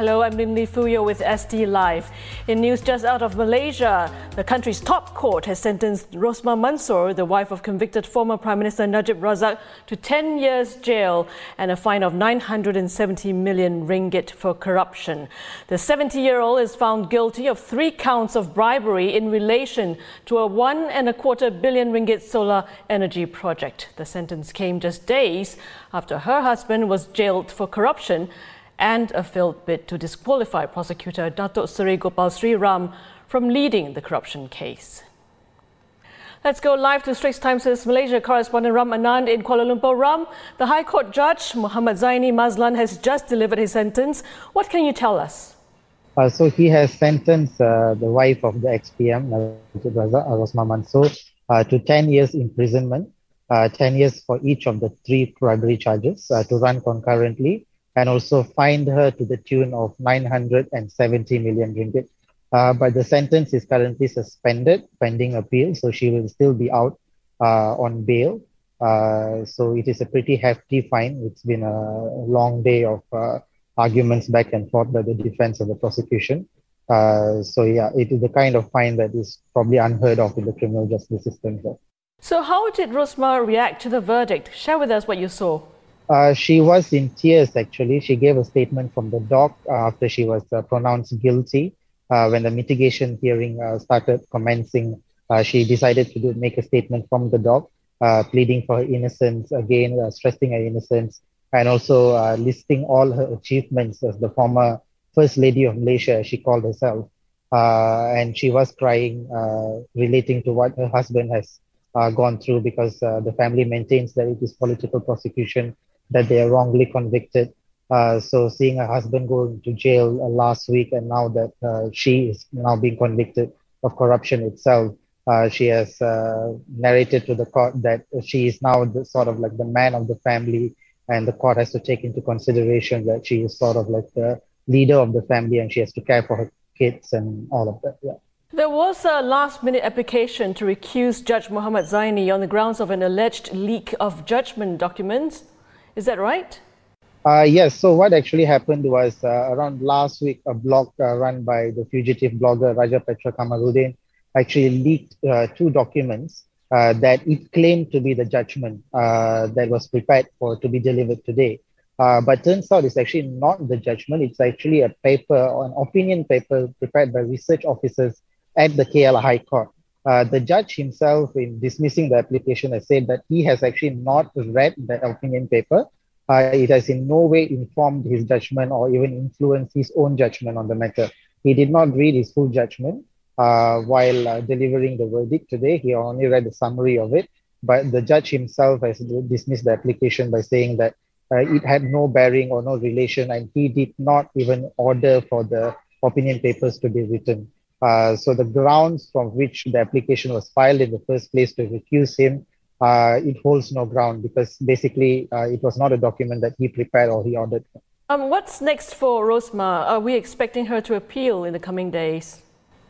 Hello, I'm Lynlee Foo with ST Live. In news just out of Malaysia, the country's top court has sentenced Rosmah Mansor, the wife of convicted former Prime Minister Najib Razak, to 10 years jail and a fine of 970 million ringgit for corruption. The 70 year old is found guilty of three counts of bribery in relation to a one and a quarter billion ringgit solar energy project. The sentence came just days after her husband was jailed for corruption and a failed bid to disqualify prosecutor Datuk Seri Gopal Sri Ram from leading the corruption case. Let's go live to Straits Times' Malaysia correspondent Ram Anand in Kuala Lumpur. Ram, the High Court judge Muhammad Zaini Mazlan has just delivered his sentence. What can you tell us? Uh, so he has sentenced uh, the wife of the ex-PM, Rosmah Mansor, uh, to 10 years imprisonment, uh, 10 years for each of the three bribery charges uh, to run concurrently and also fined her to the tune of 970 million ringgit. Uh, but the sentence is currently suspended pending appeal, so she will still be out uh, on bail. Uh, so it is a pretty hefty fine. It's been a long day of uh, arguments back and forth by the defense and the prosecution. Uh, so yeah, it is the kind of fine that is probably unheard of in the criminal justice system. So how did Rosmah react to the verdict? Share with us what you saw. Uh, she was in tears actually. She gave a statement from the dock uh, after she was uh, pronounced guilty. Uh, when the mitigation hearing uh, started commencing, she decided to do, make a statement from the dock, pleading for her innocence, again, stressing her innocence, and also listing all her achievements as the former First Lady of Malaysia, she called herself. and she was crying, relating to what her husband has gone through because the family maintains that it is political prosecution that they are wrongly convicted. Uh, so seeing her husband go to jail uh, last week and now that uh, she is now being convicted of corruption itself, uh, she has narrated to the court that she is now the, sort of like the man of the family and the court has to take into consideration that she is sort of like the leader of the family and she has to care for her kids and all of that. Yeah. There was a last minute application to recuse Judge Muhammad Zaini on the grounds of an alleged leak of judgment documents. Is that right? Uh, yes. So what actually happened was uh, around last week, a blog uh, run by the fugitive blogger Raja Petra Kamaruddin actually leaked uh, two documents uh, that it claimed to be the judgment uh, that was prepared for to be delivered today. but turns out it's actually not the judgment. It's actually a paper, an opinion paper prepared by research officers at the KL High Court. Uh, the judge himself, in dismissing the application, has said that he has actually not read the opinion paper. Uh, it has in no way informed his judgment or even influenced his own judgment on the matter. He did not read his full judgment uh, while uh, delivering the verdict today. He only read the summary of it. But the judge himself has dismissed the application by saying that uh, it had no bearing or no relation, and he did not even order for the opinion papers to be written. Uh, so the grounds from which the application was filed in the first place to recuse him, uh, it holds no ground because basically uh, it was not a document that he prepared or he ordered. Um, what's next for Rosmah? Are we expecting her to appeal in the coming days?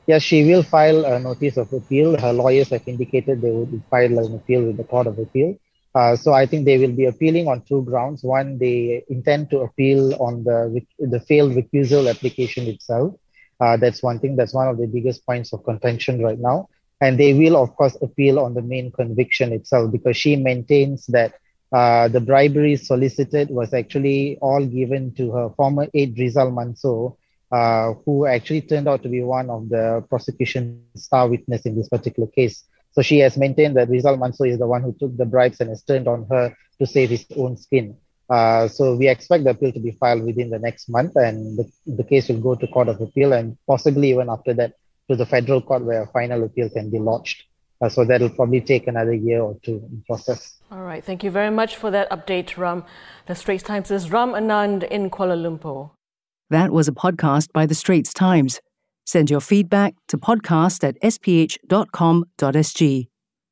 Yes, she will file a notice of appeal. Her lawyers have indicated they will file an appeal with the Court of Appeal. Uh, so I think they will be appealing on two grounds. One, they intend to appeal on the the failed recusal application itself, uh, that's one thing. That's one of the biggest points of contention right now. And they will, of course, appeal on the main conviction itself because she maintains that uh, the bribery solicited was actually all given to her former aide Rizal Mansor, uh, who actually turned out to be one of the prosecution star witness in this particular case. So she has maintained that Rizal Mansor is the one who took the bribes and has turned on her to save his own skin. Uh, so we expect the appeal to be filed within the next month, and the, the case will go to Court of Appeal, and possibly even after that to the federal court where a final appeal can be lodged. Uh, so that will probably take another year or two in process. All right, thank you very much for that update, Ram. The Straits Times is Ram Anand in Kuala Lumpur. That was a podcast by The Straits Times. Send your feedback to podcast at sph.com.sg.